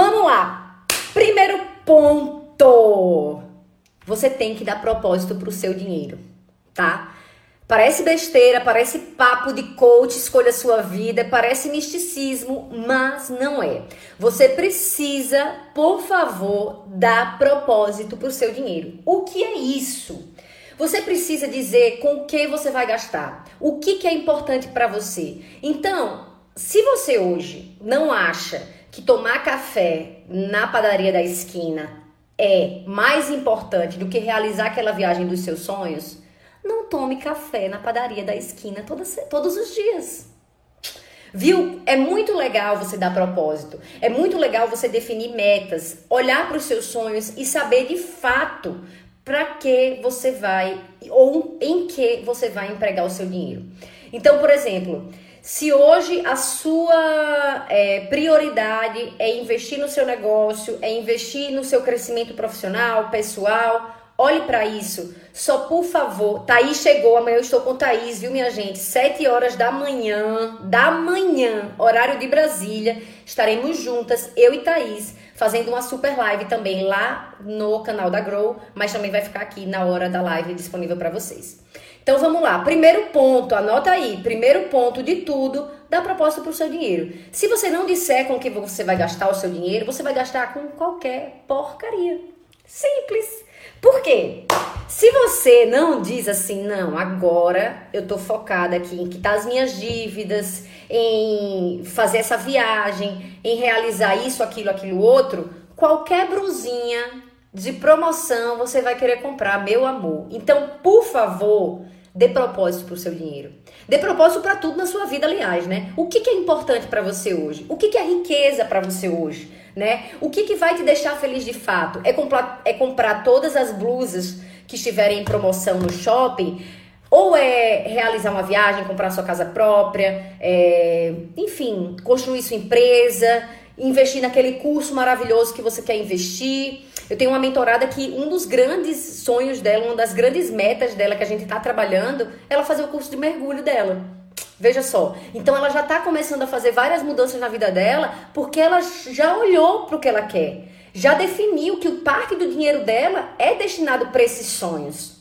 Vamos lá. Primeiro ponto. Você tem que dar propósito pro seu dinheiro, tá? Parece besteira, parece papo de coach, escolha sua vida, parece misticismo, mas não é. Você precisa, por favor, dar propósito para o seu dinheiro. O que é isso? Você precisa dizer com o que você vai gastar, o que, que é importante para você. Então, se você hoje não acha que tomar café na padaria da esquina é mais importante do que realizar aquela viagem dos seus sonhos, não tome café na padaria da esquina todos, todos os dias. Viu? É muito legal você dar propósito. É muito legal você definir metas, olhar para os seus sonhos e saber de fato para que você vai ou em que você vai empregar o seu dinheiro. Então, por exemplo, se hoje a sua é, prioridade é investir no seu negócio, é investir no seu crescimento profissional, pessoal, Olhe para isso. Só por favor, Thaís chegou, amanhã eu estou com Thaís, viu, minha gente? Sete horas da manhã, da manhã, horário de Brasília. Estaremos juntas, eu e Thaís, fazendo uma super live também lá no canal da Grow, mas também vai ficar aqui na hora da live disponível para vocês. Então vamos lá. Primeiro ponto, anota aí. Primeiro ponto de tudo, dá proposta para o seu dinheiro. Se você não disser com que você vai gastar o seu dinheiro, você vai gastar com qualquer porcaria. Simples. Por quê? Se você não diz assim, não, agora eu tô focada aqui em quitar as minhas dívidas, em fazer essa viagem, em realizar isso, aquilo, aquilo outro, qualquer brusinha de promoção você vai querer comprar, meu amor. Então, por favor, dê propósito pro seu dinheiro. Dê propósito para tudo na sua vida, aliás, né? O que, que é importante para você hoje? O que, que é riqueza para você hoje? né? O que, que vai te deixar feliz de fato? É comprar, é comprar todas as blusas que estiverem em promoção no shopping? Ou é realizar uma viagem, comprar sua casa própria, é, enfim, construir sua empresa, investir naquele curso maravilhoso que você quer investir. Eu tenho uma mentorada que um dos grandes sonhos dela, uma das grandes metas dela que a gente está trabalhando, é ela fazer o curso de mergulho dela. Veja só. Então ela já está começando a fazer várias mudanças na vida dela porque ela já olhou para o que ela quer. Já definiu que o parte do dinheiro dela é destinado para esses sonhos.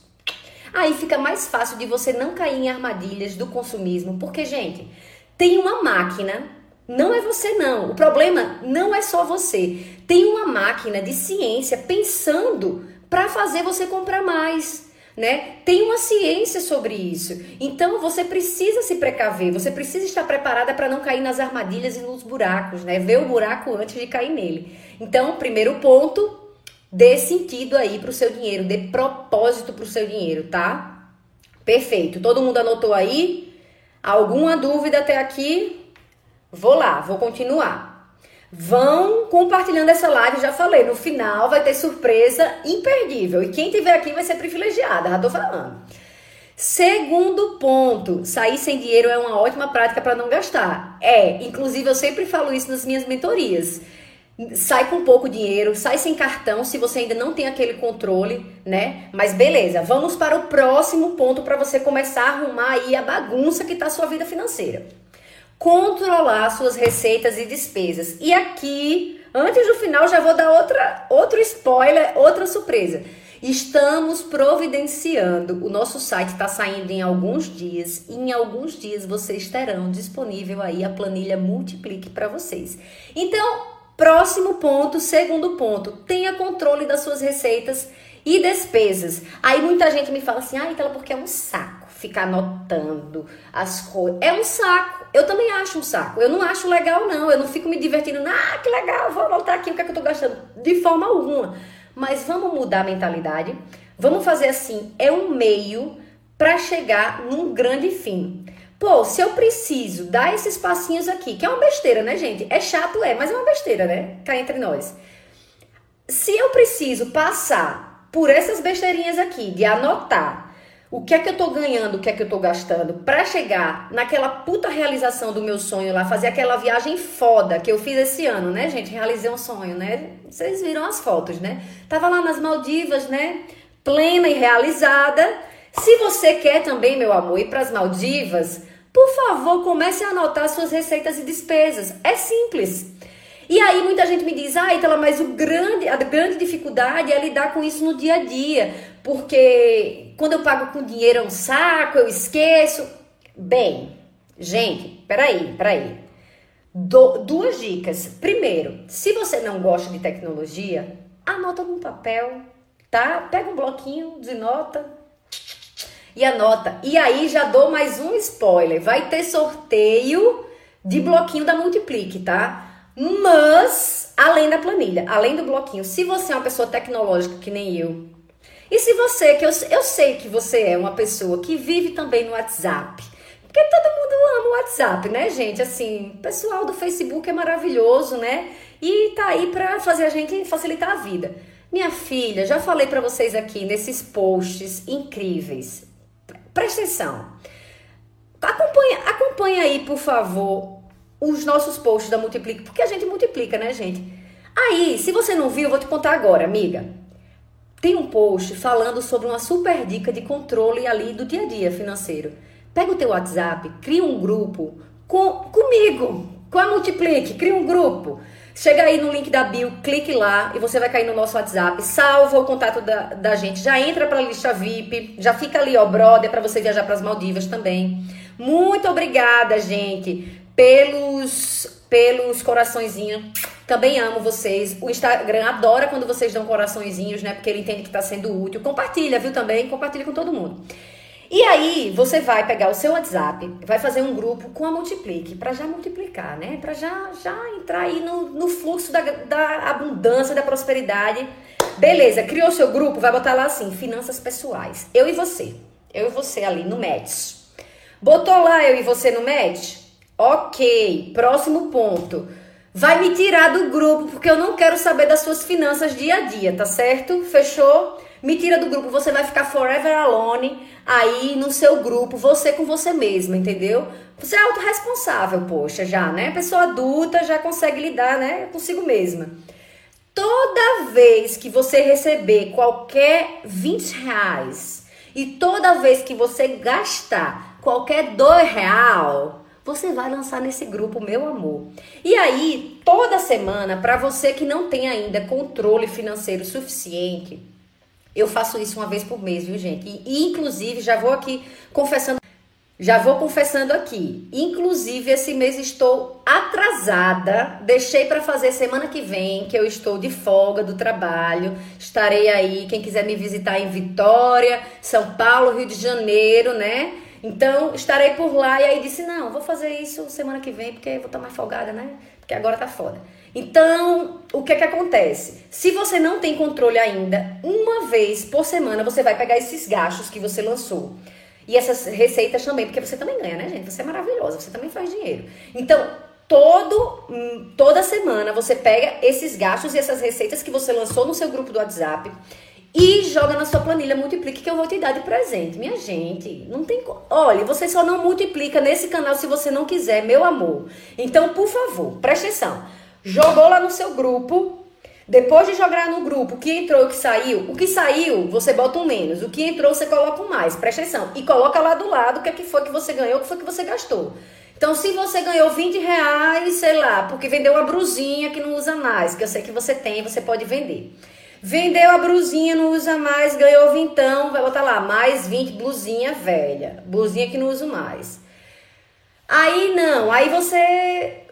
Aí fica mais fácil de você não cair em armadilhas do consumismo, porque gente, tem uma máquina, não é você não. O problema não é só você. Tem uma máquina de ciência pensando para fazer você comprar mais né? Tem uma ciência sobre isso. Então você precisa se precaver, você precisa estar preparada para não cair nas armadilhas e nos buracos, né? Ver o buraco antes de cair nele. Então, primeiro ponto, dê sentido aí para o seu dinheiro, dê propósito para o seu dinheiro, tá? Perfeito. Todo mundo anotou aí? Alguma dúvida até aqui? Vou lá, vou continuar. Vão compartilhando essa live, já falei. No final vai ter surpresa imperdível. E quem tiver aqui vai ser privilegiada, já tô falando. Segundo ponto, sair sem dinheiro é uma ótima prática para não gastar. É, inclusive eu sempre falo isso nas minhas mentorias. Sai com pouco dinheiro, sai sem cartão se você ainda não tem aquele controle, né? Mas beleza, vamos para o próximo ponto para você começar a arrumar aí a bagunça que tá a sua vida financeira controlar suas receitas e despesas. E aqui, antes do final, já vou dar outra, outro spoiler, outra surpresa. Estamos providenciando. O nosso site está saindo em alguns dias e em alguns dias vocês terão disponível aí a planilha Multiplique para vocês. Então, próximo ponto, segundo ponto, tenha controle das suas receitas e despesas. Aí muita gente me fala assim: "Ah, então porque é um saco ficar anotando as coisas. É um saco. Eu também acho um saco. Eu não acho legal, não. Eu não fico me divertindo. Ah, que legal, vou anotar aqui o que, é que eu tô gastando. De forma alguma. Mas vamos mudar a mentalidade. Vamos fazer assim: é um meio para chegar num grande fim. Pô, se eu preciso dar esses passinhos aqui, que é uma besteira, né, gente? É chato, é, mas é uma besteira, né? Cá entre nós. Se eu preciso passar por essas besteirinhas aqui, de anotar, o que é que eu tô ganhando, o que é que eu tô gastando para chegar naquela puta realização do meu sonho lá, fazer aquela viagem foda que eu fiz esse ano, né, gente? Realizei um sonho, né? Vocês viram as fotos, né? Tava lá nas Maldivas, né? Plena e realizada. Se você quer também, meu amor, ir para as Maldivas, por favor, comece a anotar suas receitas e despesas. É simples. E aí muita gente me diz, ah, Itala, mas o grande, a grande dificuldade é lidar com isso no dia a dia. Porque quando eu pago com dinheiro é um saco, eu esqueço. Bem, gente, peraí, peraí. Do, duas dicas. Primeiro, se você não gosta de tecnologia, anota num papel, tá? Pega um bloquinho, desenota e anota. E aí já dou mais um spoiler. Vai ter sorteio de bloquinho da Multiplique, tá? Mas, além da planilha, além do bloquinho, se você é uma pessoa tecnológica que nem eu, e se você, que eu, eu sei que você é uma pessoa que vive também no WhatsApp, porque todo mundo ama o WhatsApp, né, gente? Assim, o pessoal do Facebook é maravilhoso, né? E tá aí pra fazer a gente facilitar a vida. Minha filha, já falei para vocês aqui nesses posts incríveis. Presta atenção. Acompanha, acompanha aí, por favor, os nossos posts da Multiplica, porque a gente multiplica, né, gente? Aí, se você não viu, eu vou te contar agora, amiga. Tem um post falando sobre uma super dica de controle ali do dia a dia financeiro. Pega o teu WhatsApp, cria um grupo com, comigo, com a Multiplique, cria um grupo. Chega aí no link da bio, clique lá e você vai cair no nosso WhatsApp, salva o contato da, da gente, já entra para a lista VIP, já fica ali, ó, brother, para você viajar para as Maldivas também. Muito obrigada, gente pelos, pelos coraçõezinhos. Também amo vocês. O Instagram adora quando vocês dão coraçõezinhos, né? Porque ele entende que está sendo útil. Compartilha, viu? Também compartilha com todo mundo. E aí, você vai pegar o seu WhatsApp, vai fazer um grupo com a Multiplique, para já multiplicar, né? Para já, já entrar aí no, no fluxo da, da abundância, da prosperidade. Beleza, criou seu grupo, vai botar lá assim: finanças pessoais. Eu e você. Eu e você ali no Match. Botou lá eu e você no Match? Ok, próximo ponto. Vai me tirar do grupo porque eu não quero saber das suas finanças dia a dia, tá certo? Fechou? Me tira do grupo, você vai ficar forever alone aí no seu grupo, você com você mesma, entendeu? Você é autorresponsável, poxa, já, né? Pessoa adulta já consegue lidar, né, consigo mesma. Toda vez que você receber qualquer 20 reais e toda vez que você gastar qualquer 2 real, você vai lançar nesse grupo, meu amor. E aí, toda semana, para você que não tem ainda controle financeiro suficiente, eu faço isso uma vez por mês, viu, gente? E, inclusive, já vou aqui confessando. Já vou confessando aqui. Inclusive, esse mês estou atrasada. Deixei para fazer semana que vem, que eu estou de folga do trabalho. Estarei aí. Quem quiser me visitar em Vitória, São Paulo, Rio de Janeiro, né? Então, estarei por lá. E aí disse: Não, vou fazer isso semana que vem, porque vou estar mais folgada, né? Porque agora tá foda. Então, o que é que acontece? Se você não tem controle ainda, uma vez por semana você vai pegar esses gastos que você lançou. E essas receitas também, porque você também ganha, né, gente? Você é maravilhosa, você também faz dinheiro. Então, todo, hum, toda semana você pega esses gastos e essas receitas que você lançou no seu grupo do WhatsApp e joga na sua planilha, multiplique que eu vou te dar de presente. Minha gente, não tem. Olha, você só não multiplica nesse canal se você não quiser, meu amor. Então, por favor, preste atenção. Jogou lá no seu grupo. Depois de jogar no grupo, o que entrou e o que saiu, o que saiu, você bota um menos. O que entrou, você coloca um mais. Presta atenção. E coloca lá do lado o que, é que foi que você ganhou, o que foi que você gastou. Então, se você ganhou 20 reais, sei lá, porque vendeu uma brusinha que não usa mais, que eu sei que você tem, você pode vender. Vendeu a blusinha, não usa mais, ganhou vintão, vai botar lá, mais 20, blusinha velha. Blusinha que não uso mais. Aí não, aí você.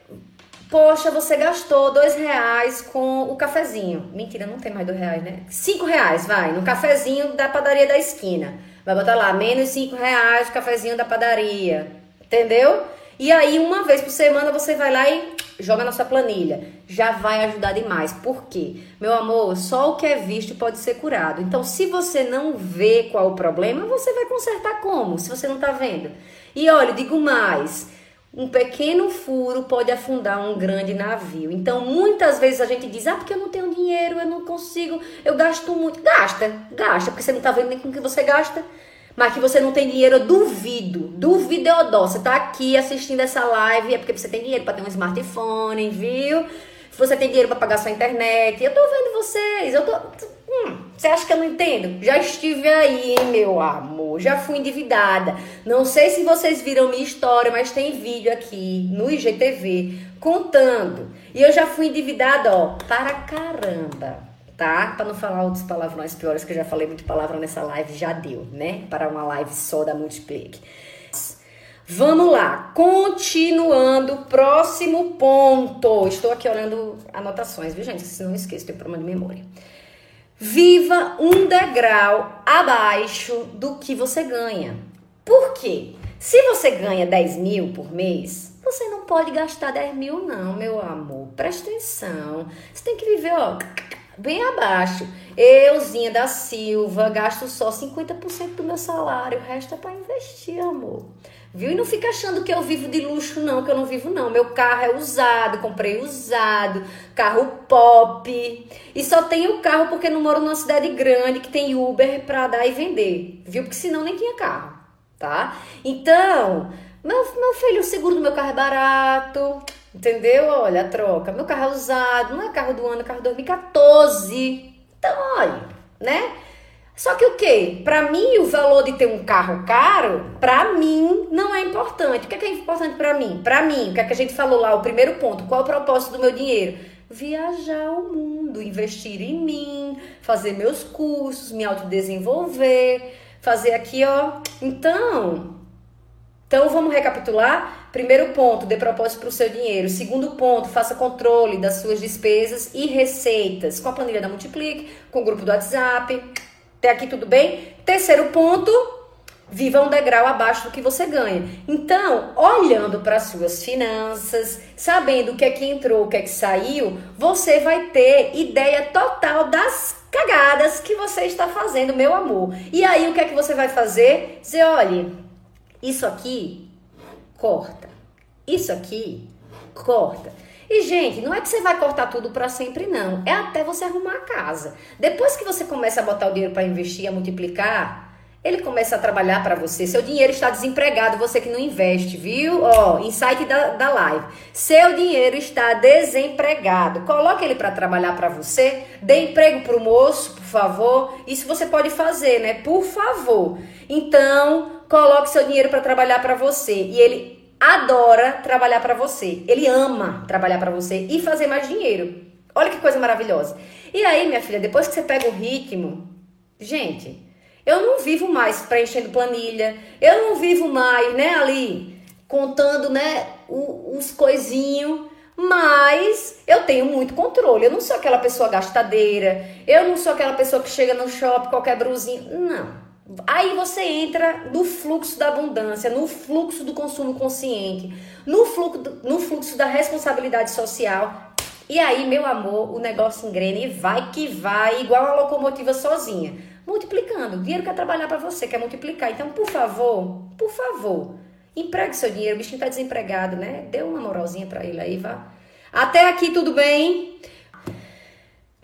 Poxa, você gastou dois reais com o cafezinho. Mentira, não tem mais dois reais, né? Cinco reais, vai, no cafezinho da padaria da esquina. Vai botar lá, menos cinco reais cafezinho da padaria. Entendeu? E aí, uma vez por semana, você vai lá e joga na sua planilha. Já vai ajudar demais. Por quê? Meu amor, só o que é visto pode ser curado. Então, se você não vê qual o problema, você vai consertar como? Se você não tá vendo. E olha, digo mais. Um pequeno furo pode afundar um grande navio. Então, muitas vezes a gente diz: ah, porque eu não tenho dinheiro, eu não consigo, eu gasto muito. Gasta, gasta, porque você não tá vendo nem com o que você gasta mas que você não tem dinheiro, eu duvido. Duvido, Eudó. Você tá aqui assistindo essa live, é porque você tem dinheiro para ter um smartphone, viu? Você tem dinheiro para pagar sua internet. Eu tô vendo vocês. Eu tô. Hum, você acha que eu não entendo? Já estive aí, meu amor. Já fui endividada. Não sei se vocês viram minha história, mas tem vídeo aqui no IGTV contando. E eu já fui endividada, ó, para caramba tá? Para não falar outros palavrões piores, que eu já falei muito palavrão nessa live, já deu, né? Para uma live só da Multiplique. Vamos lá, continuando, próximo ponto. Estou aqui olhando anotações, viu, gente? Se não esqueço, tem problema de memória. Viva um degrau abaixo do que você ganha. Por quê? Se você ganha 10 mil por mês, você não pode gastar 10 mil, não, meu amor. Presta atenção. Você tem que viver, ó, bem abaixo. Euzinha da Silva, gasto só 50% do meu salário, o resto é para investir, amor. Viu? E não fica achando que eu vivo de luxo, não, que eu não vivo, não. Meu carro é usado, comprei usado, carro pop. E só tenho carro porque não moro numa cidade grande que tem Uber para dar e vender. Viu? Porque senão nem tinha carro, tá? Então, meu, meu filho, o seguro do meu carro é barato. Entendeu? Olha a troca. Meu carro é usado, não é carro do ano, é carro 2014. Então, olha, né? Só que o que? Para mim, o valor de ter um carro caro, para mim, não é importante. O que é, que é importante para mim? Para mim, o que é que a gente falou lá, o primeiro ponto, qual é o propósito do meu dinheiro? Viajar o mundo, investir em mim, fazer meus cursos, me autodesenvolver, fazer aqui, ó. Então, então vamos recapitular? Primeiro ponto, dê propósito para o seu dinheiro. Segundo ponto, faça controle das suas despesas e receitas com a planilha da Multiplique, com o grupo do WhatsApp, até aqui tudo bem? Terceiro ponto, viva um degrau abaixo do que você ganha. Então, olhando para suas finanças, sabendo o que é que entrou, o que é que saiu, você vai ter ideia total das cagadas que você está fazendo, meu amor. E aí o que é que você vai fazer? Dizer, olha, isso aqui corta. Isso aqui corta. E, gente, não é que você vai cortar tudo para sempre, não. É até você arrumar a casa. Depois que você começa a botar o dinheiro para investir, a multiplicar, ele começa a trabalhar para você. Seu dinheiro está desempregado, você que não investe, viu? Ó, insight da, da live. Seu dinheiro está desempregado. Coloque ele para trabalhar para você. Dê emprego para o moço, favor. Isso você pode fazer, né? Por favor. Então, coloque seu dinheiro para trabalhar para você. E ele adora trabalhar para você. Ele ama trabalhar para você e fazer mais dinheiro. Olha que coisa maravilhosa. E aí, minha filha, depois que você pega o ritmo, gente, eu não vivo mais preenchendo planilha. Eu não vivo mais, né, ali contando, né, os coisinhos. Mas eu tenho muito controle. Eu não sou aquela pessoa gastadeira. Eu não sou aquela pessoa que chega no shopping, qualquer brusinho. Não. Aí você entra no fluxo da abundância, no fluxo do consumo consciente, no fluxo, no fluxo da responsabilidade social. E aí, meu amor, o negócio engrena e vai que vai, igual a locomotiva sozinha, multiplicando. O dinheiro quer trabalhar para você, quer multiplicar. Então, por favor, por favor, empregue seu dinheiro. O bichinho tá desempregado, né? Dê uma moralzinha para ele aí, vá. Até aqui, tudo bem?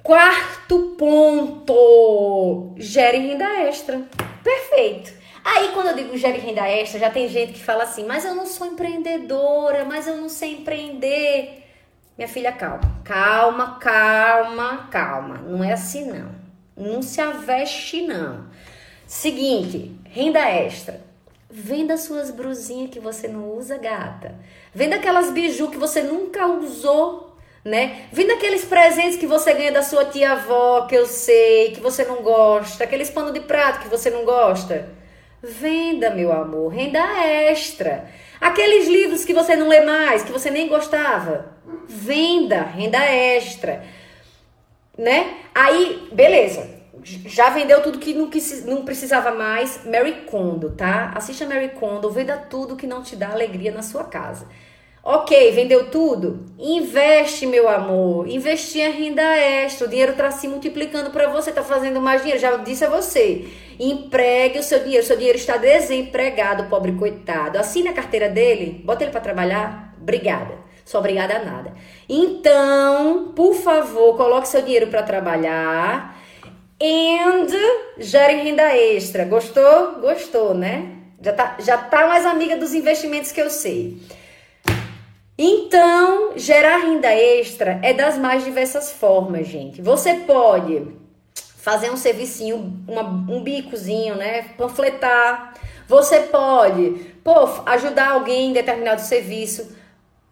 Quarto ponto: gere renda extra. Perfeito. Aí, quando eu digo gere renda extra, já tem gente que fala assim, mas eu não sou empreendedora, mas eu não sei empreender. Minha filha, calma. Calma, calma, calma. Não é assim, não. Não se aveste, não. Seguinte, renda extra. Venda suas brusinhas que você não usa, gata. Venda aquelas biju que você nunca usou né? Vindo aqueles presentes que você ganha da sua tia-avó, que eu sei, que você não gosta, aqueles pano de prato que você não gosta. Venda, meu amor, renda extra. Aqueles livros que você não lê mais, que você nem gostava. Venda, renda extra. Né? Aí, beleza. Já vendeu tudo que não, não precisava mais. Mary Kondo, tá? Assista Mary Kondo, venda tudo que não te dá alegria na sua casa. Ok, vendeu tudo? Investe, meu amor. Investir em renda extra. O dinheiro está se multiplicando para você, está fazendo mais dinheiro. Já disse a você. Empregue o seu dinheiro. Seu dinheiro está desempregado, pobre coitado. Assine a carteira dele. Bota ele para trabalhar. Obrigada. Sou obrigada a nada. Então, por favor, coloque seu dinheiro para trabalhar. And gere renda extra. Gostou? Gostou, né? Já tá, já tá mais amiga dos investimentos que eu sei. Então, gerar renda extra é das mais diversas formas, gente. Você pode fazer um servicinho, uma, um bicozinho, né? Panfletar. Você pode, pô, ajudar alguém em determinado serviço.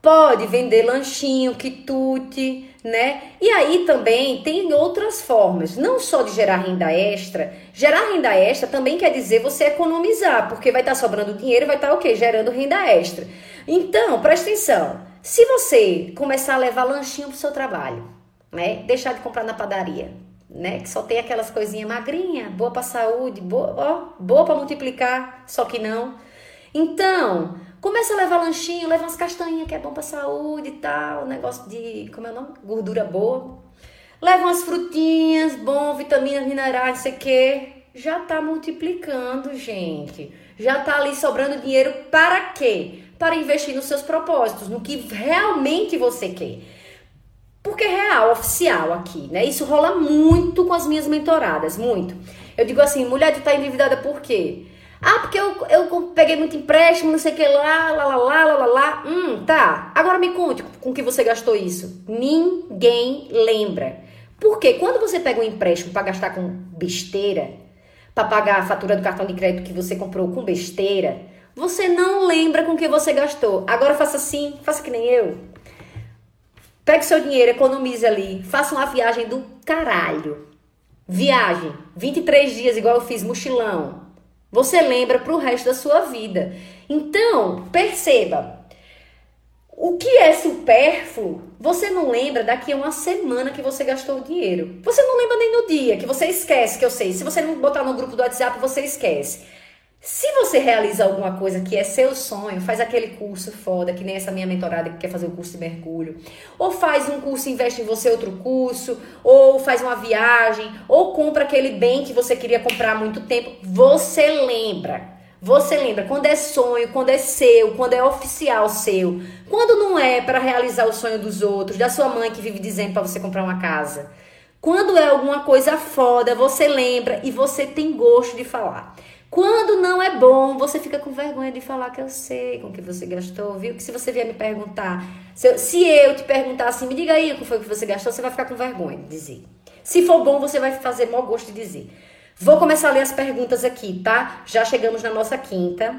Pode vender lanchinho, quitute, né? E aí também tem outras formas, não só de gerar renda extra. Gerar renda extra também quer dizer você economizar, porque vai estar tá sobrando dinheiro, vai estar tá, o quê? Gerando renda extra. Então, presta atenção. Se você começar a levar lanchinho pro seu trabalho, né? Deixar de comprar na padaria, né? Que só tem aquelas coisinhas magrinha, boa para saúde, boa, ó, boa para multiplicar, só que não. Então, Começa a levar lanchinho, leva umas castanhinhas que é bom pra saúde e tal, negócio de, como é o nome? Gordura boa. Leva umas frutinhas, bom, vitaminas, minerais, não sei o quê. Já tá multiplicando, gente. Já tá ali sobrando dinheiro para quê? Para investir nos seus propósitos, no que realmente você quer. Porque é real, oficial aqui, né? Isso rola muito com as minhas mentoradas, muito. Eu digo assim, mulher, tu tá endividada por quê? Ah, porque eu, eu peguei muito empréstimo, não sei o que lá, lá, lá, lá, lá, lá, lá. Hum, tá. Agora me conte com que você gastou isso. Ninguém lembra. Porque quando você pega um empréstimo para gastar com besteira, para pagar a fatura do cartão de crédito que você comprou com besteira, você não lembra com que você gastou. Agora faça assim, faça que nem eu. Pegue seu dinheiro, economize ali, faça uma viagem do caralho. Viagem, 23 dias igual eu fiz mochilão. Você lembra para o resto da sua vida. Então, perceba, o que é supérfluo, você não lembra daqui a uma semana que você gastou o dinheiro. Você não lembra nem no dia, que você esquece, que eu sei. Se você não botar no grupo do WhatsApp, você esquece. Se você realiza alguma coisa que é seu sonho, faz aquele curso foda, que nem essa minha mentorada que quer fazer o curso de mergulho, ou faz um curso e investe em você outro curso, ou faz uma viagem, ou compra aquele bem que você queria comprar há muito tempo, você lembra. Você lembra quando é sonho, quando é seu, quando é oficial seu, quando não é para realizar o sonho dos outros, da sua mãe que vive dizendo para você comprar uma casa. Quando é alguma coisa foda, você lembra e você tem gosto de falar. Quando não é bom, você fica com vergonha de falar que eu sei com que você gastou, viu? Que se você vier me perguntar, se eu, se eu te perguntar assim, me diga aí o que foi que você gastou, você vai ficar com vergonha de dizer. Se for bom, você vai fazer mau gosto de dizer. Vou começar a ler as perguntas aqui, tá? Já chegamos na nossa quinta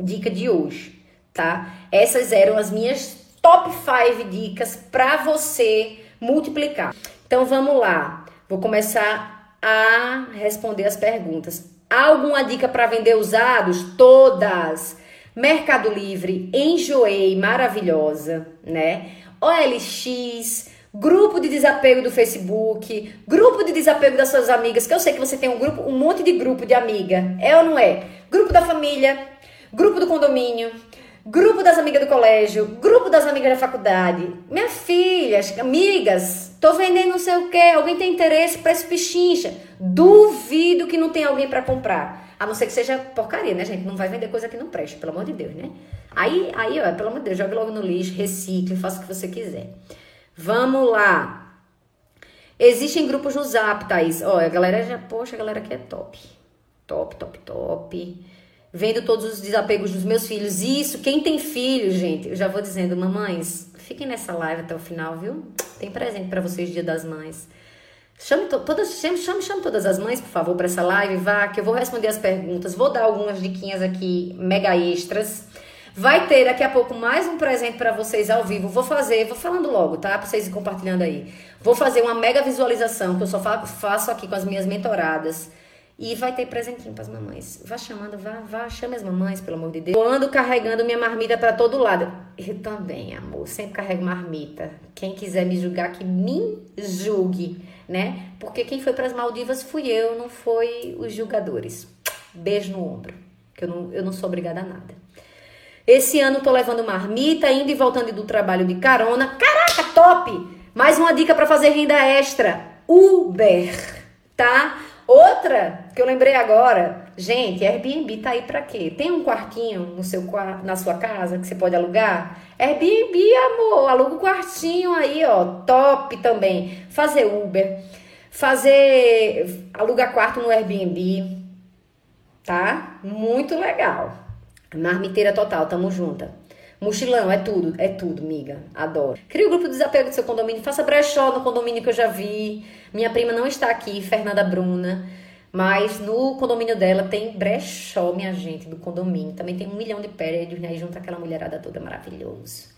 dica de hoje, tá? Essas eram as minhas top 5 dicas para você multiplicar. Então vamos lá. Vou começar a responder as perguntas. Alguma dica para vender usados? Todas. Mercado Livre, enjoei, maravilhosa, né? OLX, grupo de desapego do Facebook, grupo de desapego das suas amigas, que eu sei que você tem um grupo, um monte de grupo de amiga, é ou não é? Grupo da família, grupo do condomínio, grupo das amigas do colégio, grupo das amigas da faculdade. Minha filha, amigas, tô vendendo não sei o que, alguém tem interesse esse pichincha. Duvido que não tem alguém para comprar. A não ser que seja porcaria, né, gente? Não vai vender coisa que não preste, pelo amor de Deus, né? Aí, aí, ó, pelo amor de Deus, jogue logo no lixo, recicle, faça o que você quiser. Vamos lá. Existem grupos no Zap, Thaís. Ó, a galera já, poxa, a galera aqui é top. Top, top, top. Vendo todos os desapegos dos meus filhos. Isso, quem tem filhos, gente, eu já vou dizendo, mamães, fiquem nessa live até o final, viu? Tem presente para vocês, Dia das Mães. Chame, to todas, chame, chame, chame todas as mães, por favor, para essa live, vá, que eu vou responder as perguntas. Vou dar algumas diquinhas aqui mega extras. Vai ter daqui a pouco mais um presente para vocês ao vivo. Vou fazer, vou falando logo, tá? Para vocês ir compartilhando aí. Vou fazer uma mega visualização que eu só faço aqui com as minhas mentoradas. E vai ter presentinho para as mamães. Vá chamando, vá, vá, chame as mamães, pelo amor de Deus. Eu ando carregando minha marmita para todo lado. Eu também, amor, sempre carrego marmita. Quem quiser me julgar, que me julgue né? Porque quem foi para as Maldivas fui eu, não foi os julgadores. Beijo no ombro, que eu não, eu não sou obrigada a nada. Esse ano tô levando marmita, indo e voltando do trabalho de carona. Caraca, top! Mais uma dica para fazer renda extra: Uber, tá? Outra que eu lembrei agora, gente, Airbnb tá aí para quê? Tem um quartinho no seu na sua casa que você pode alugar? Airbnb, amor, aluga o um quartinho aí, ó, top também. Fazer Uber, fazer alugar quarto no Airbnb, tá? Muito legal. Marmiteira total, tamo junta. Mochilão, é tudo, é tudo, miga. Adoro. Cria o grupo de desapego do seu condomínio, faça brechó no condomínio que eu já vi. Minha prima não está aqui, Fernanda Bruna. Mas no condomínio dela tem brechó, minha gente, do condomínio. Também tem um milhão de prédios, né? Junto aquela mulherada toda maravilhoso.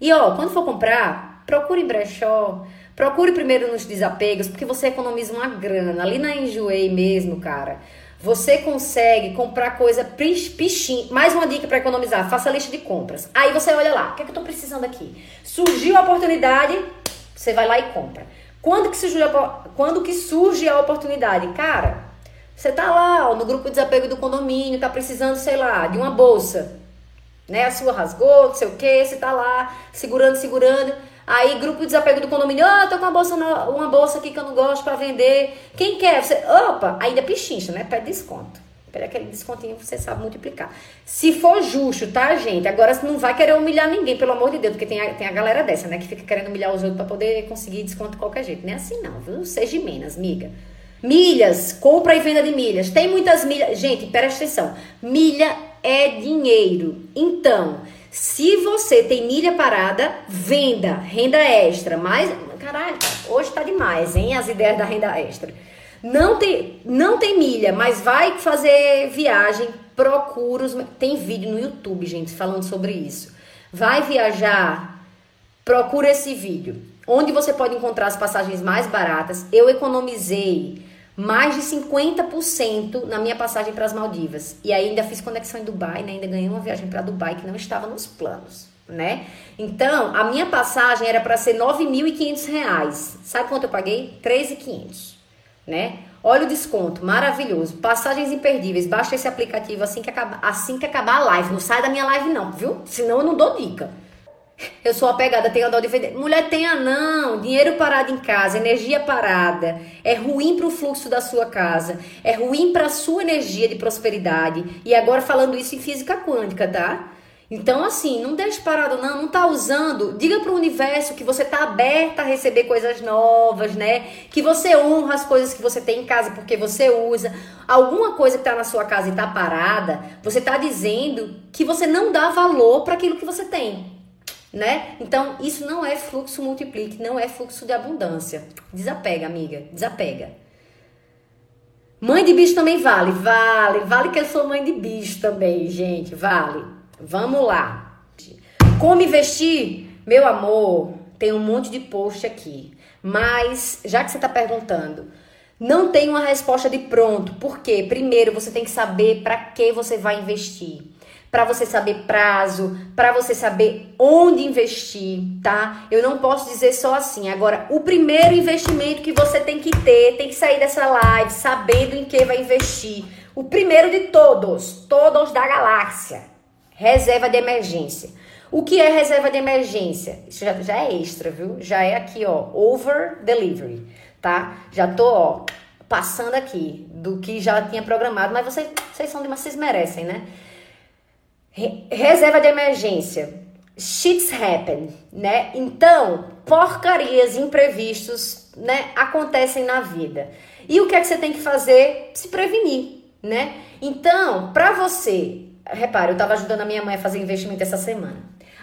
E ó, quando for comprar, procure brechó. Procure primeiro nos desapegos, porque você economiza uma grana. Ali na Enjoei mesmo, cara. Você consegue comprar coisa pichinha. Mais uma dica para economizar: faça a lista de compras. Aí você olha lá, o que, é que eu tô precisando aqui? Surgiu a oportunidade, você vai lá e compra. Quando que surge a, quando que surge a oportunidade? Cara, você tá lá ó, no grupo de desapego do condomínio, tá precisando, sei lá, de uma bolsa. Né? A sua rasgou, não sei o que, você tá lá segurando, segurando. Aí, grupo de desapego do condomínio, ah, oh, tô com uma bolsa, uma bolsa aqui que eu não gosto para vender. Quem quer? Você, opa, ainda pichincha, né? Pede desconto. Pede aquele descontinho que você sabe multiplicar. Se for justo, tá, gente? Agora não vai querer humilhar ninguém, pelo amor de Deus, porque tem a, tem a galera dessa, né? Que fica querendo humilhar os outros pra poder conseguir desconto de qualquer jeito. Não é assim, não, viu? Seja menos, miga. Milhas, compra e venda de milhas. Tem muitas milhas. Gente, presta atenção. Milha é dinheiro. Então, se você tem milha parada, venda, renda extra. Mas, caralho, hoje tá demais, hein? As ideias da renda extra. Não tem, não tem milha, mas vai fazer viagem, procura os. Tem vídeo no YouTube, gente, falando sobre isso. Vai viajar, procura esse vídeo. Onde você pode encontrar as passagens mais baratas. Eu economizei mais de 50% na minha passagem para as Maldivas. E ainda fiz conexão em Dubai, né? Ainda ganhei uma viagem para Dubai que não estava nos planos, né? Então, a minha passagem era para ser R$ 9.500. Sabe quanto eu paguei? R$ 3.500, né? Olha o desconto, maravilhoso. Passagens imperdíveis. Baixa esse aplicativo assim que acabar, assim que acabar a live. Não sai da minha live não, viu? Senão eu não dou dica. Eu sou apegada, tenho dó de vender. Mulher, tenha não. Dinheiro parado em casa, energia parada. É ruim para o fluxo da sua casa. É ruim para a sua energia de prosperidade. E agora falando isso em física quântica, tá? Então, assim, não deixe parado, não. Não tá usando. Diga para o universo que você tá aberta a receber coisas novas, né? Que você honra as coisas que você tem em casa porque você usa. Alguma coisa que tá na sua casa e tá parada, você tá dizendo que você não dá valor para aquilo que você tem né? Então, isso não é fluxo multiplique, não é fluxo de abundância. Desapega, amiga, desapega. Mãe de bicho também vale, vale, vale que eu sou mãe de bicho também, gente, vale. Vamos lá. Como investir? Meu amor, tem um monte de post aqui. Mas, já que você está perguntando, não tem uma resposta de pronto. Por quê? Primeiro, você tem que saber para que você vai investir para você saber prazo, para você saber onde investir, tá? Eu não posso dizer só assim. Agora, o primeiro investimento que você tem que ter, tem que sair dessa live sabendo em que vai investir. O primeiro de todos, todos da galáxia. Reserva de emergência. O que é reserva de emergência? Isso já, já é extra, viu? Já é aqui, ó, over delivery, tá? Já tô, ó, passando aqui do que já tinha programado, mas vocês, vocês são demais, vocês merecem, né? reserva de emergência. Shits happen, né? Então, porcarias, imprevistos, né, acontecem na vida. E o que é que você tem que fazer? Se prevenir, né? Então, para você, repare, eu tava ajudando a minha mãe a fazer investimento essa semana.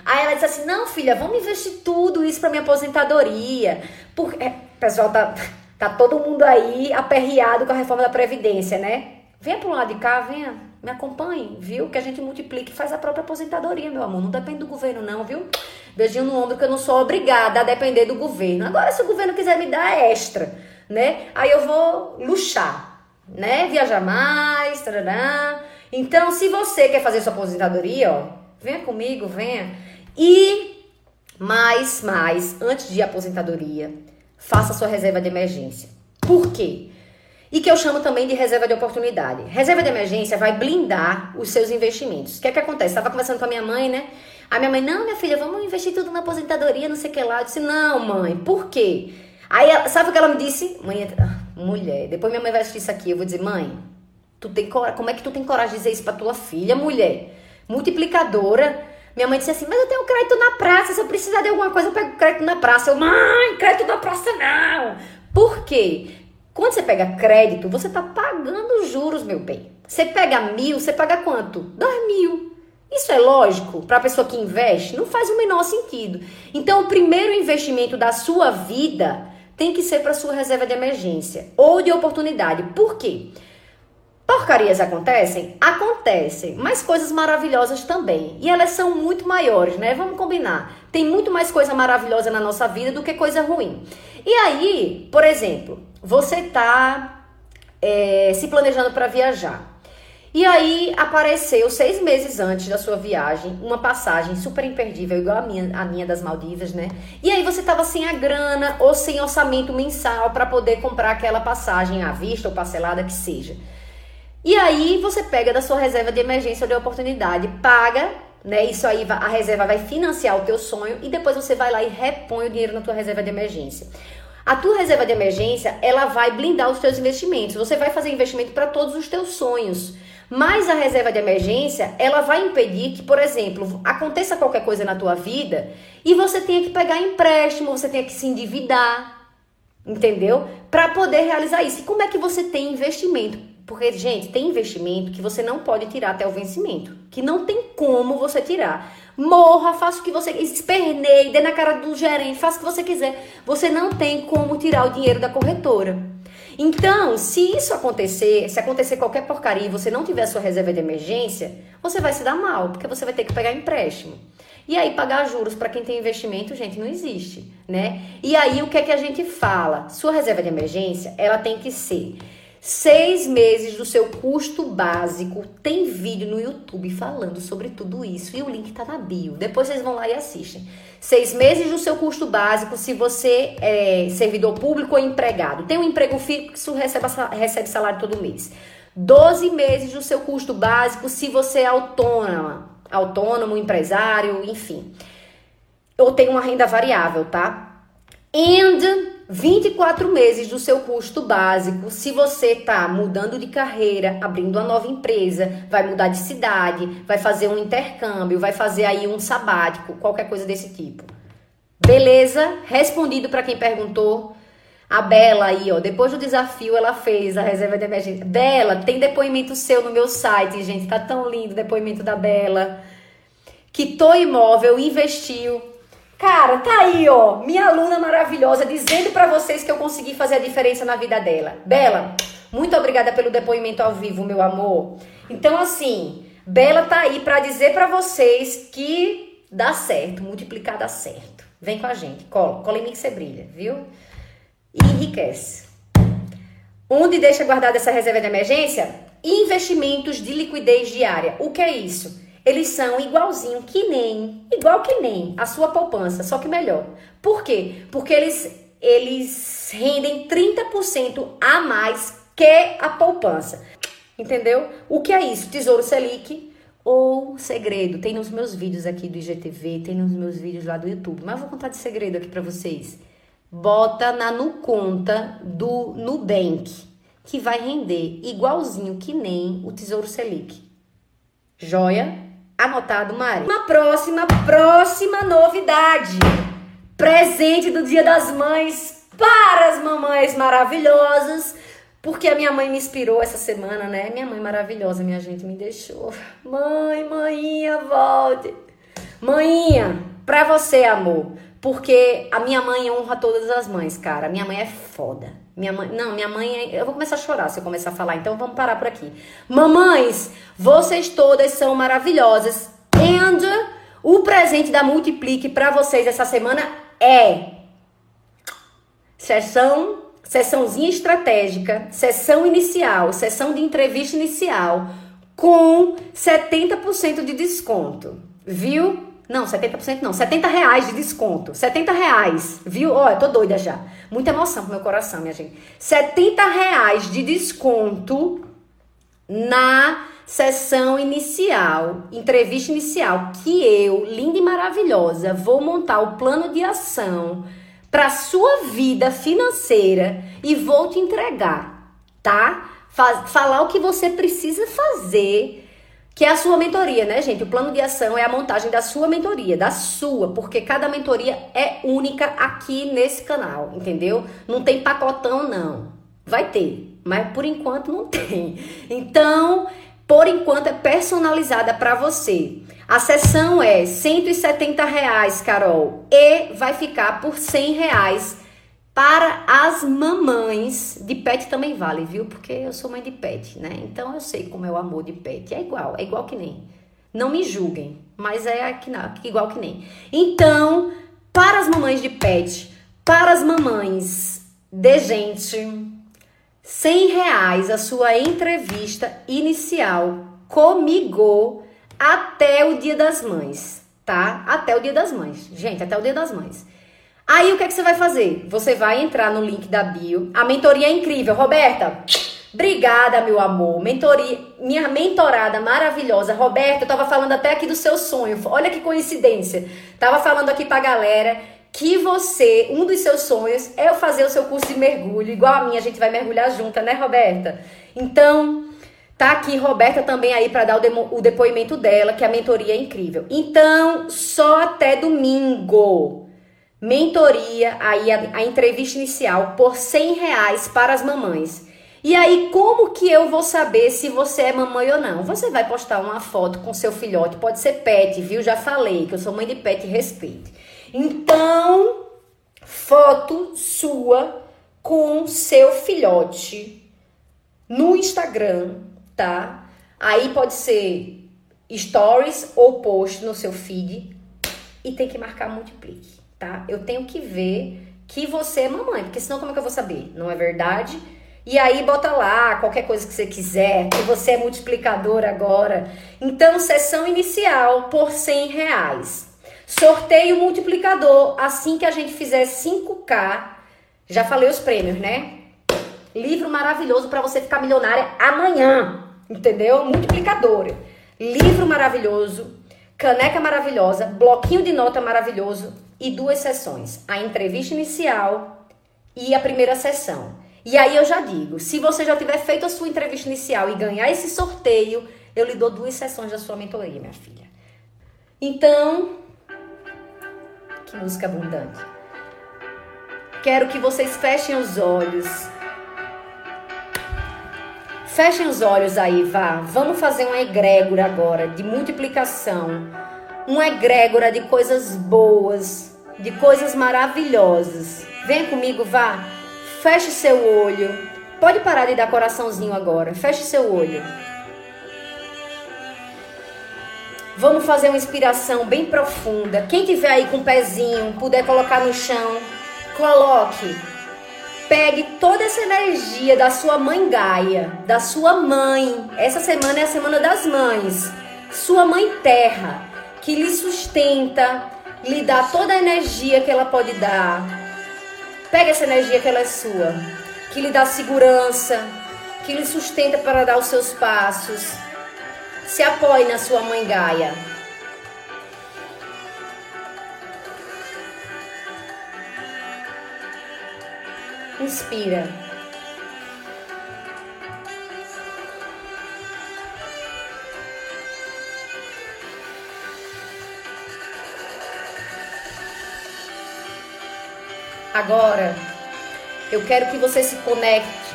Aí ela disse assim: "Não, filha, vamos investir tudo isso para minha aposentadoria". Porque, é, pessoal, tá tá todo mundo aí aperreado com a reforma da previdência, né? Venha pro lado de cá, venha me acompanhe, viu? Que a gente multiplica e faz a própria aposentadoria, meu amor. Não depende do governo, não, viu? Beijinho no ombro que eu não sou obrigada a depender do governo. Agora, se o governo quiser me dar extra, né? Aí eu vou luxar, né? Viajar mais, tarará. Então, se você quer fazer sua aposentadoria, ó, venha comigo, venha. E mais, mais, antes de aposentadoria, faça sua reserva de emergência. Por quê? e que eu chamo também de reserva de oportunidade. Reserva de emergência vai blindar os seus investimentos. O que é que acontece? Estava conversando com a minha mãe, né? A minha mãe, não, minha filha, vamos investir tudo na aposentadoria, não sei o que lá. Eu disse, não, mãe, por quê? Aí, sabe o que ela me disse? Mãe, ah, mulher, depois minha mãe vai assistir isso aqui, eu vou dizer, mãe, tu tem cor... como é que tu tem coragem de dizer isso pra tua filha, mulher? Multiplicadora. Minha mãe disse assim, mas eu tenho crédito na praça, se eu precisar de alguma coisa, eu pego crédito na praça. Eu, mãe, crédito na praça não. Por quê? Quando você pega crédito, você está pagando juros, meu bem. Você pega mil, você paga quanto? Dois mil. Isso é lógico para a pessoa que investe? Não faz o menor sentido. Então, o primeiro investimento da sua vida tem que ser para sua reserva de emergência ou de oportunidade. Por quê? Porcarias acontecem? Acontecem, mas coisas maravilhosas também. E elas são muito maiores, né? Vamos combinar. Tem muito mais coisa maravilhosa na nossa vida do que coisa ruim. E aí, por exemplo, você tá é, se planejando para viajar. E aí apareceu seis meses antes da sua viagem uma passagem super imperdível, igual a minha, a minha das Maldivas, né? E aí você tava sem a grana ou sem orçamento mensal para poder comprar aquela passagem à vista ou parcelada que seja. E aí você pega da sua reserva de emergência ou de oportunidade, paga, né? Isso aí a reserva vai financiar o teu sonho e depois você vai lá e repõe o dinheiro na tua reserva de emergência. A tua reserva de emergência, ela vai blindar os teus investimentos. Você vai fazer investimento para todos os teus sonhos. Mas a reserva de emergência, ela vai impedir que, por exemplo, aconteça qualquer coisa na tua vida e você tenha que pegar empréstimo, você tenha que se endividar, entendeu? Para poder realizar isso. E como é que você tem investimento? Porque, gente, tem investimento que você não pode tirar até o vencimento. Que não tem como você tirar. Morra, faça o que você esperneie, dê na cara do gerente, faça o que você quiser. Você não tem como tirar o dinheiro da corretora. Então, se isso acontecer, se acontecer qualquer porcaria e você não tiver sua reserva de emergência, você vai se dar mal, porque você vai ter que pegar empréstimo. E aí pagar juros para quem tem investimento, gente, não existe, né? E aí o que é que a gente fala? Sua reserva de emergência, ela tem que ser Seis meses do seu custo básico. Tem vídeo no YouTube falando sobre tudo isso e o link tá na bio. Depois vocês vão lá e assistem. Seis meses do seu custo básico se você é servidor público ou empregado. Tem um emprego fixo, recebe, recebe salário todo mês. Doze meses do seu custo básico se você é autônoma, autônomo, empresário, enfim. Ou tem uma renda variável, tá? And 24 meses do seu custo básico, se você tá mudando de carreira, abrindo uma nova empresa, vai mudar de cidade, vai fazer um intercâmbio, vai fazer aí um sabático, qualquer coisa desse tipo. Beleza? Respondido para quem perguntou. A Bela aí, ó, depois do desafio ela fez a reserva de emergência. Bela, tem depoimento seu no meu site, gente, tá tão lindo o depoimento da Bela. Quitou imóvel, investiu, Cara, tá aí, ó, minha aluna maravilhosa dizendo para vocês que eu consegui fazer a diferença na vida dela. Bela, muito obrigada pelo depoimento ao vivo, meu amor. Então, assim, Bela tá aí para dizer para vocês que dá certo, multiplicar dá certo. Vem com a gente, cola, cola em mim que você brilha, viu? E enriquece. Onde deixa guardada essa reserva de emergência? Investimentos de liquidez diária. O que é isso? Eles são igualzinho que nem, igual que nem a sua poupança, só que melhor. Por quê? Porque eles eles rendem 30% a mais que a poupança. Entendeu? O que é isso? Tesouro Selic ou segredo? Tem nos meus vídeos aqui do IGTV, tem nos meus vídeos lá do YouTube, mas vou contar de segredo aqui para vocês. Bota na no conta do Nubank, que vai render igualzinho que nem o Tesouro Selic. Joia? Anotado, Mari? Uma próxima, próxima novidade. Presente do Dia das Mães para as mamães maravilhosas. Porque a minha mãe me inspirou essa semana, né? Minha mãe maravilhosa, minha gente, me deixou. Mãe, mãinha, volte. Mãinha, pra você, amor. Porque a minha mãe honra todas as mães, cara. Minha mãe é foda. Minha mãe, não, minha mãe, é, eu vou começar a chorar se eu começar a falar, então vamos parar por aqui. Mamães, vocês todas são maravilhosas. And o presente da Multiplique para vocês essa semana é sessão, sessãozinha estratégica, sessão inicial, sessão de entrevista inicial com 70% de desconto, viu? Não, 70% não, 70 reais de desconto. 70 reais, viu? Olha, tô doida já. Muita emoção pro meu coração, minha gente. 70 reais de desconto na sessão inicial, entrevista inicial, que eu, linda e maravilhosa, vou montar o plano de ação para sua vida financeira e vou te entregar, tá? falar o que você precisa fazer que é a sua mentoria, né, gente? O plano de ação é a montagem da sua mentoria, da sua, porque cada mentoria é única aqui nesse canal, entendeu? Não tem pacotão, não. Vai ter, mas por enquanto não tem. Então, Por enquanto é personalizada para você. A sessão é 170 reais, Carol, e vai ficar por 100 reais para as mamães de pet também vale, viu? Porque eu sou mãe de pet, né? Então eu sei como é o amor de pet. É igual, é igual que nem. Não me julguem, mas é igual que nem. Então, para as mamães de pet, para as mamães de gente, 100 reais a sua entrevista inicial comigo até o dia das mães, tá? Até o dia das mães. Gente, até o dia das mães. Aí o que é que você vai fazer? Você vai entrar no link da bio. A mentoria é incrível. Roberta, obrigada, meu amor. Mentoria, minha mentorada maravilhosa. Roberta, eu tava falando até aqui do seu sonho. Olha que coincidência. Tava falando aqui pra galera que você, um dos seus sonhos é fazer o seu curso de mergulho, igual a minha, a gente vai mergulhar junta, né, Roberta? Então, tá aqui Roberta também aí para dar o, demo, o depoimento dela, que a mentoria é incrível. Então, só até domingo. Mentoria, aí a, a entrevista inicial por 100 reais para as mamães. E aí, como que eu vou saber se você é mamãe ou não? Você vai postar uma foto com seu filhote, pode ser pet, viu? Já falei que eu sou mãe de pet respeite. Então, foto sua com seu filhote no Instagram, tá? Aí pode ser stories ou post no seu feed e tem que marcar multiplique, tá? Eu tenho que ver que você é mamãe, porque senão como é que eu vou saber? Não é verdade? E aí bota lá qualquer coisa que você quiser, que você é multiplicador agora. Então, sessão inicial por 100 reais. Sorteio multiplicador. Assim que a gente fizer 5K, já falei os prêmios, né? Livro maravilhoso para você ficar milionária amanhã. Entendeu? Multiplicadora. Livro maravilhoso, caneca maravilhosa, bloquinho de nota maravilhoso e duas sessões. A entrevista inicial e a primeira sessão. E aí eu já digo, se você já tiver feito a sua entrevista inicial e ganhar esse sorteio, eu lhe dou duas sessões da sua mentoria, minha filha. Então, que música abundante. Quero que vocês fechem os olhos. Fechem os olhos aí, vá. Vamos fazer uma egrégora agora de multiplicação. Uma egrégora de coisas boas, de coisas maravilhosas. Vem comigo, vá. Feche seu olho. Pode parar de dar coraçãozinho agora. Feche seu olho. Vamos fazer uma inspiração bem profunda. Quem tiver aí com o pezinho, puder colocar no chão, coloque. Pegue toda essa energia da sua mãe Gaia, da sua mãe. Essa semana é a semana das mães. Sua mãe Terra, que lhe sustenta, lhe dá toda a energia que ela pode dar. Pegue essa energia que ela é sua, que lhe dá segurança, que lhe sustenta para dar os seus passos se apoie na sua mãe Gaia. Inspira. Agora, eu quero que você se conecte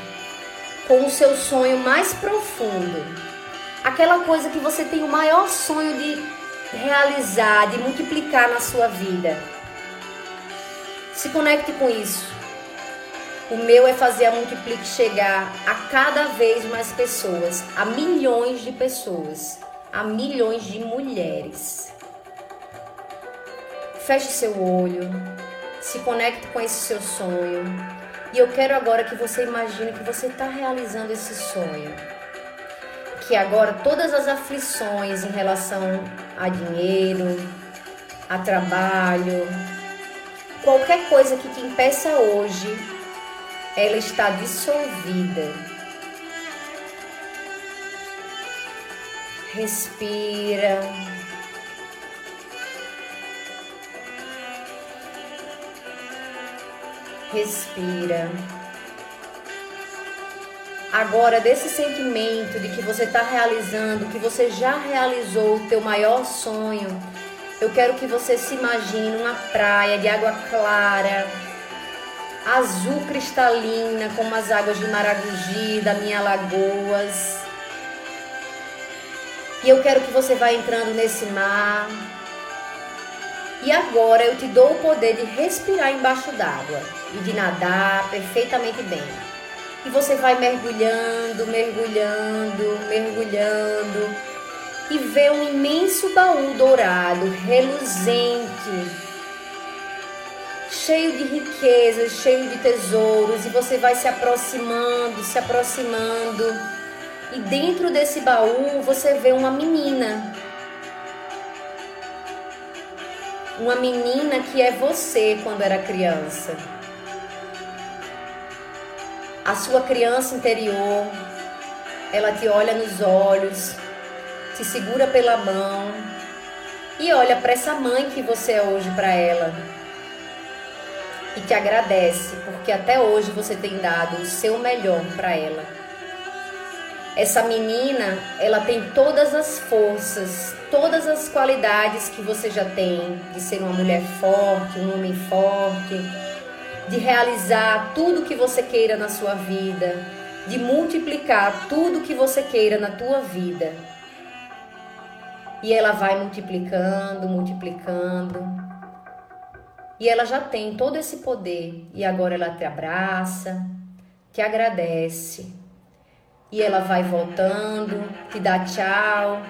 com o seu sonho mais profundo aquela coisa que você tem o maior sonho de realizar, de multiplicar na sua vida. Se conecte com isso. O meu é fazer a Multiplique chegar a cada vez mais pessoas, a milhões de pessoas, a milhões de mulheres. Feche seu olho, se conecte com esse seu sonho. E eu quero agora que você imagine que você está realizando esse sonho que agora todas as aflições em relação a dinheiro, a trabalho, qualquer coisa que te impeça hoje, ela está dissolvida. Respira. Respira. Agora, desse sentimento de que você está realizando, que você já realizou o teu maior sonho, eu quero que você se imagine uma praia de água clara, azul cristalina, como as águas de Maragogi, da minha Lagoas. E eu quero que você vá entrando nesse mar. E agora eu te dou o poder de respirar embaixo d'água e de nadar perfeitamente bem. E você vai mergulhando, mergulhando, mergulhando e vê um imenso baú dourado, reluzente, cheio de riquezas, cheio de tesouros, e você vai se aproximando, se aproximando. E dentro desse baú você vê uma menina. Uma menina que é você quando era criança. A sua criança interior, ela te olha nos olhos, te segura pela mão e olha para essa mãe que você é hoje para ela e te agradece porque até hoje você tem dado o seu melhor para ela. Essa menina, ela tem todas as forças, todas as qualidades que você já tem de ser uma mulher forte, um homem forte, de realizar tudo que você queira na sua vida, de multiplicar tudo que você queira na tua vida. E ela vai multiplicando, multiplicando. E ela já tem todo esse poder. E agora ela te abraça, te agradece. E ela vai voltando, te dá tchau.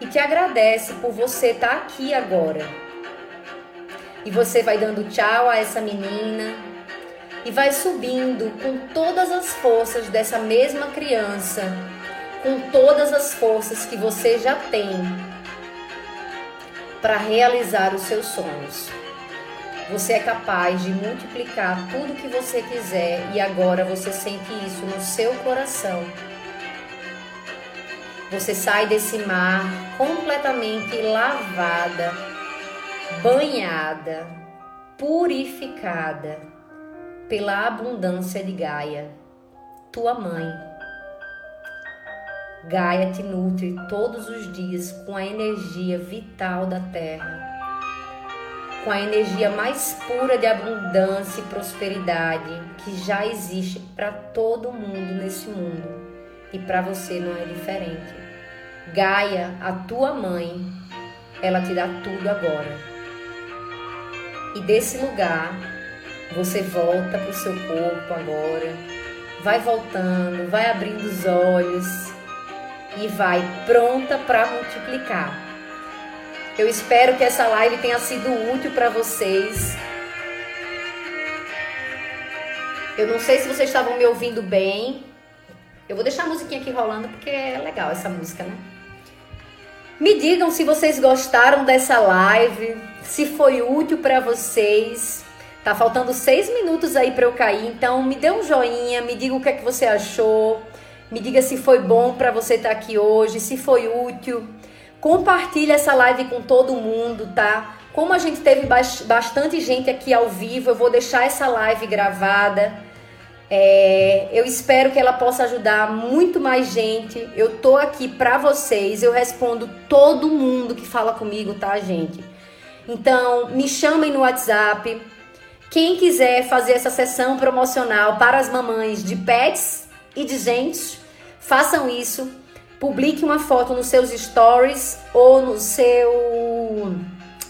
E te agradece por você estar tá aqui agora. E você vai dando tchau a essa menina e vai subindo com todas as forças dessa mesma criança com todas as forças que você já tem para realizar os seus sonhos. Você é capaz de multiplicar tudo que você quiser e agora você sente isso no seu coração. Você sai desse mar completamente lavada, banhada, purificada pela abundância de Gaia, tua mãe Gaia te nutre todos os dias com a energia vital da terra, com a energia mais pura de abundância e prosperidade que já existe para todo mundo nesse mundo e para você não é diferente. Gaia, a tua mãe, ela te dá tudo agora. E desse lugar, você volta para o seu corpo agora, vai voltando, vai abrindo os olhos e vai pronta para multiplicar. Eu espero que essa live tenha sido útil para vocês. Eu não sei se vocês estavam me ouvindo bem. Eu vou deixar a musiquinha aqui rolando porque é legal essa música, né? Me digam se vocês gostaram dessa live, se foi útil para vocês. Tá faltando seis minutos aí para eu cair, então me dê um joinha, me diga o que é que você achou. Me diga se foi bom para você estar tá aqui hoje, se foi útil. Compartilhe essa live com todo mundo, tá? Como a gente teve bastante gente aqui ao vivo, eu vou deixar essa live gravada. É, eu espero que ela possa ajudar muito mais gente. Eu tô aqui para vocês. Eu respondo todo mundo que fala comigo, tá, gente? Então, me chamem no WhatsApp. Quem quiser fazer essa sessão promocional para as mamães de pets e de gente, Façam isso. Publique uma foto nos seus stories ou no seu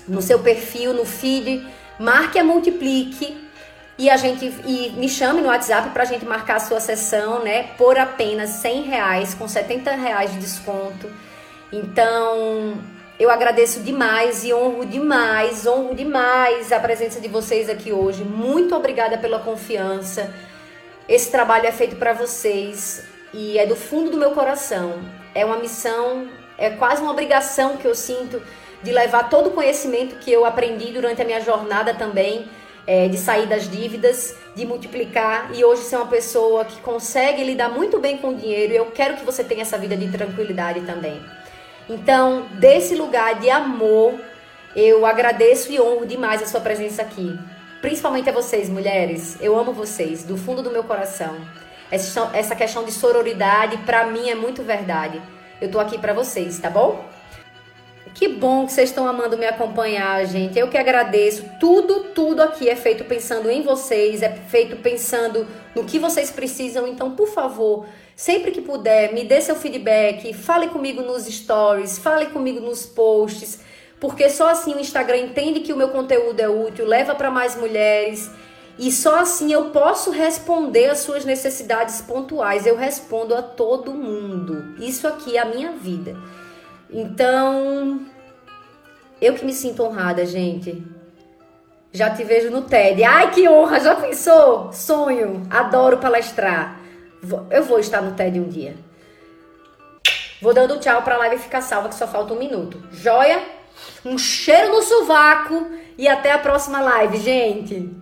no seu perfil, no feed, marque a multiplique e a gente e me chame no WhatsApp para a gente marcar a sua sessão, né? Por apenas 100 reais, com 70 reais de desconto. Então, eu agradeço demais e honro demais, honro demais a presença de vocês aqui hoje. Muito obrigada pela confiança. Esse trabalho é feito para vocês e é do fundo do meu coração. É uma missão, é quase uma obrigação que eu sinto de levar todo o conhecimento que eu aprendi durante a minha jornada também, é, de sair das dívidas, de multiplicar e hoje ser uma pessoa que consegue lidar muito bem com o dinheiro. E eu quero que você tenha essa vida de tranquilidade também. Então, desse lugar de amor, eu agradeço e honro demais a sua presença aqui. Principalmente a vocês, mulheres. Eu amo vocês, do fundo do meu coração. Essa questão de sororidade, para mim, é muito verdade. Eu tô aqui para vocês, tá bom? Que bom que vocês estão amando me acompanhar, gente. Eu que agradeço. Tudo, tudo aqui é feito pensando em vocês, é feito pensando no que vocês precisam. Então, por favor, sempre que puder, me dê seu feedback, fale comigo nos stories, fale comigo nos posts, porque só assim o Instagram entende que o meu conteúdo é útil, leva para mais mulheres. E só assim eu posso responder às suas necessidades pontuais. Eu respondo a todo mundo. Isso aqui é a minha vida. Então, eu que me sinto honrada, gente. Já te vejo no TED. Ai, que honra! Já pensou? Sonho. Adoro palestrar. Eu vou estar no TED um dia. Vou dando tchau pra live ficar salva, que só falta um minuto. Joia? Um cheiro no sovaco e até a próxima live, gente.